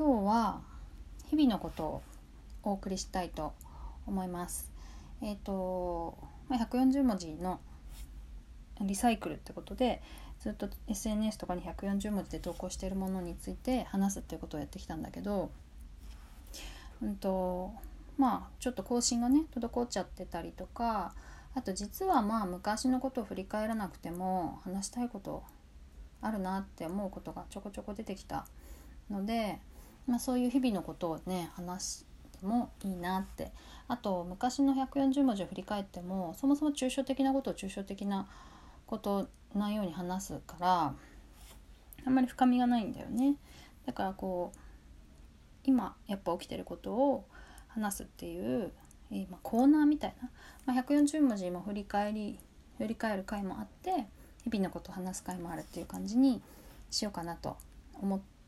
今日は日々のことをお送りしたいと思います。えっ、と、ま、140文字のリサイクルってことでずっと SNS とかに140文字で投稿しているものについて話すっていうことをやってきたんだけど、うんとまあちょっと更新がね滞っちゃってたりとかあと実はまあ昔のことを振り返らなくても話したいことあるなって思うことがちょこちょこ出てきたので、まあ、そういう日々のことをね話してもいいなってあと昔の140文字を振り返ってもそもそも抽象的なことを抽象的なことなように話すからあんまり深みがないんだよね。だからこう今やっぱ起きてることを話すっていう、えま、コーナーみたいな、まあ、140文字も振り返り振り返る回もあって日々のことを話す回もあるっていう感じにしようかなと思って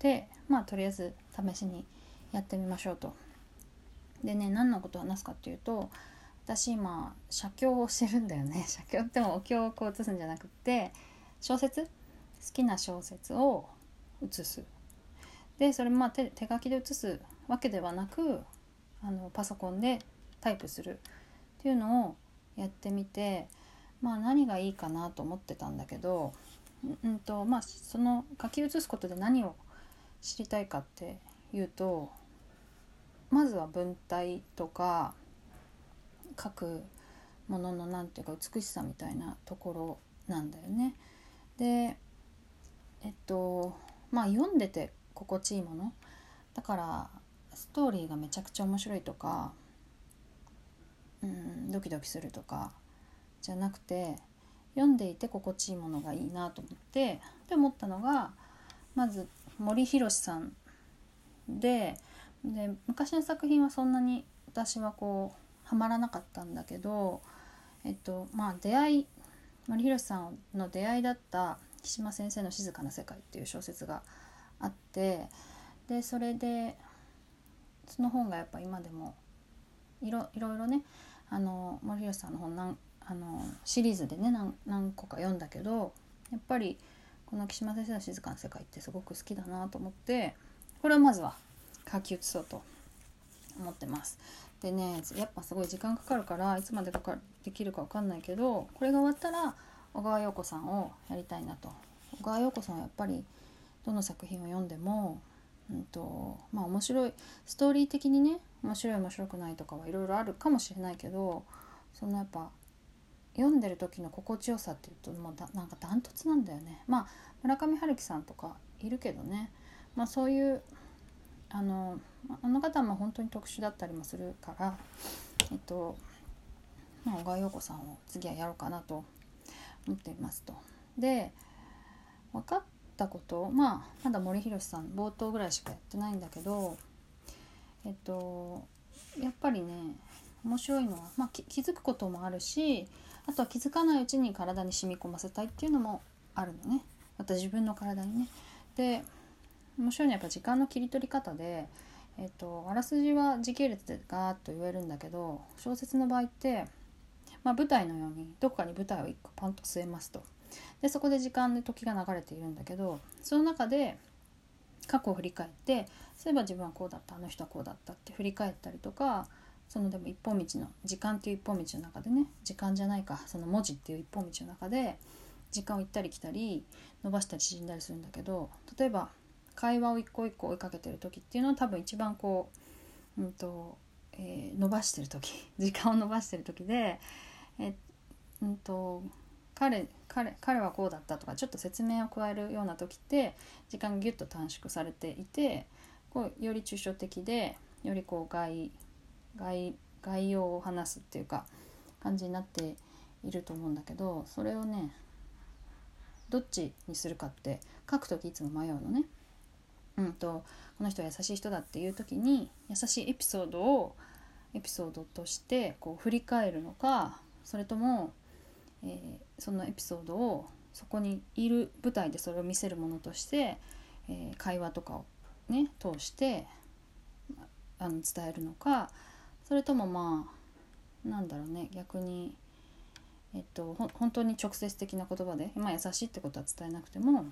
でまあとりあえず試しにやってみましょうと。でね何のことを話すかっていうと私今写経をしてるんだよね。写経ってもお経をこう写すんじゃなくって小説？好きな小説を写す。でそれまあ手手書きで写すわけではなくあのパソコンでタイプする。っていうのをやってみてまあ何がいいかなと思ってたんだけどうんとまあその書き写すことで何を知りたいかっていうとまずは文体とか書くものの何ていうか美しさみたいなところなんだよね。でえっとまあ読んでて心地いいものだからストーリーがめちゃくちゃ面白いとかうんドキドキするとかじゃなくて読んでいて心地いいものがいいなと思ってで思ったのがまず森博さんでで昔の作品はそんなに私はこうハマらなかったんだけどえっとまあ出会い森博さんの出会いだった木島先生の「静かな世界」っていう小説があってでそれでその本がやっぱ今でもいろいろいろねあの森博さんの本なんあのシリーズでね何何個か読んだけどやっぱりこの木島先生の「静かな世界」ってすごく好きだなと思ってこれをまずは書き写そうと思ってます。でねやっぱすごい時間かかるからいつまでかかできるか分かんないけどこれが終わったら小川陽子さんをやりたいなと。小川陽子さんはやっぱりどの作品を読んでも、うんとまあ、面白いストーリー的にね面白い面白くないとかはいろいろあるかもしれないけどそのやっぱ読んでる時の心地よさっていうともうだなんかダントツなんだよね。まあ村上春樹さんとかいるけどね、まあ、そういうあのあの方も本当に特殊だったりもするからえっと、まあ、小川陽子さんを次はやろうかなと思っていますと。で分かったことまあまだ森博さん冒頭ぐらいしかやってないんだけどえっとやっぱりね面白いのは、まあ、気づくこともあるしあとは気づかないうちに体に染み込ませたいっていうのもあるのねまた自分の体にね。で面白いのはやっぱ時間の切り取り方で、えっと、あらすじは時系列でガーッと言えるんだけど小説の場合って、まあ、舞台のようにどこかに舞台を1個パンと据えますと。でそこで時間で時が流れているんだけどその中で過去を振り返ってそういえば自分はこうだったあの人はこうだったって振り返ったりとかそのでも一本道の時間っていう一本道の中でね時間じゃないかその文字っていう一本道の中で時間を行ったり来たり伸ばしたり縮んだりするんだけど例えば会話を一個一個追いかけてる時っていうのは多分一番こう、うんとえー、伸ばしてる時 時間を伸ばしてる時で、えうんと彼彼彼はこうだったとかちょっと説明を加えるような時って時間がギュッと短縮されていてこうより抽象的でよりこう概概概要を話すっていうか感じになっていると思うんだけどそれをねどっちにするかって書く時いつも迷うのね。うんとこの人は優しい人だっていう時に優しいエピソードをエピソードとしてこう振り返るのかそれとも、えー、そのエピソードをそこにいる舞台でそれを見せるものとして、えー、会話とかをね通してあの伝えるのかそれともまあなんだろうね逆に、えっと、本当に直接的な言葉で、まあ、優しいってことは伝えなくても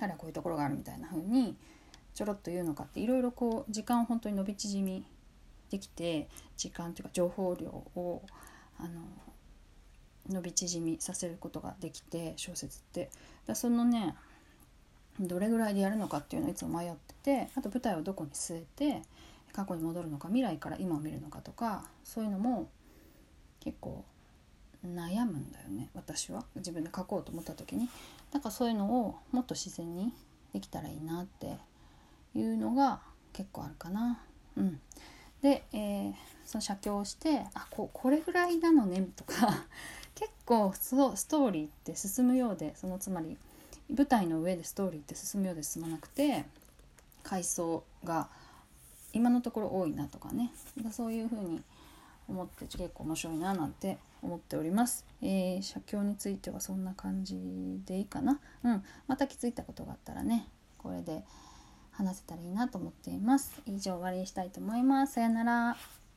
彼はこういうところがあるみたいな風にちょろっと言うのかっていろいろこう時間を本当に伸び縮みできて時間というか情報量をあの伸び縮みさせることができて小説って。だそのねどれぐらいでやるのかっていうのをいつも迷っててあと舞台をどこに据えて過去に戻るのか未来から今を見るのかとかそういうのも結構悩むんだよね私は。自分で書こうと思った時に。だからそういうのをもっと自然にできたらいいなっていうのが結構あるかな。うん、で、えー、その写経をしてあここれぐらいなのねとか結構そストーリーって進むようでそのつまり舞台の上でストーリーって進むようで進まなくて回想が今のところ多いなとかねそういうふうに思って結構面白いななんて思っております。えー、写経についてはそんな感じでいいかな。うん、また気づいたことがあったらねこれで話せたらいいなと思っています。以上終わりにしたいと思います。さよなら。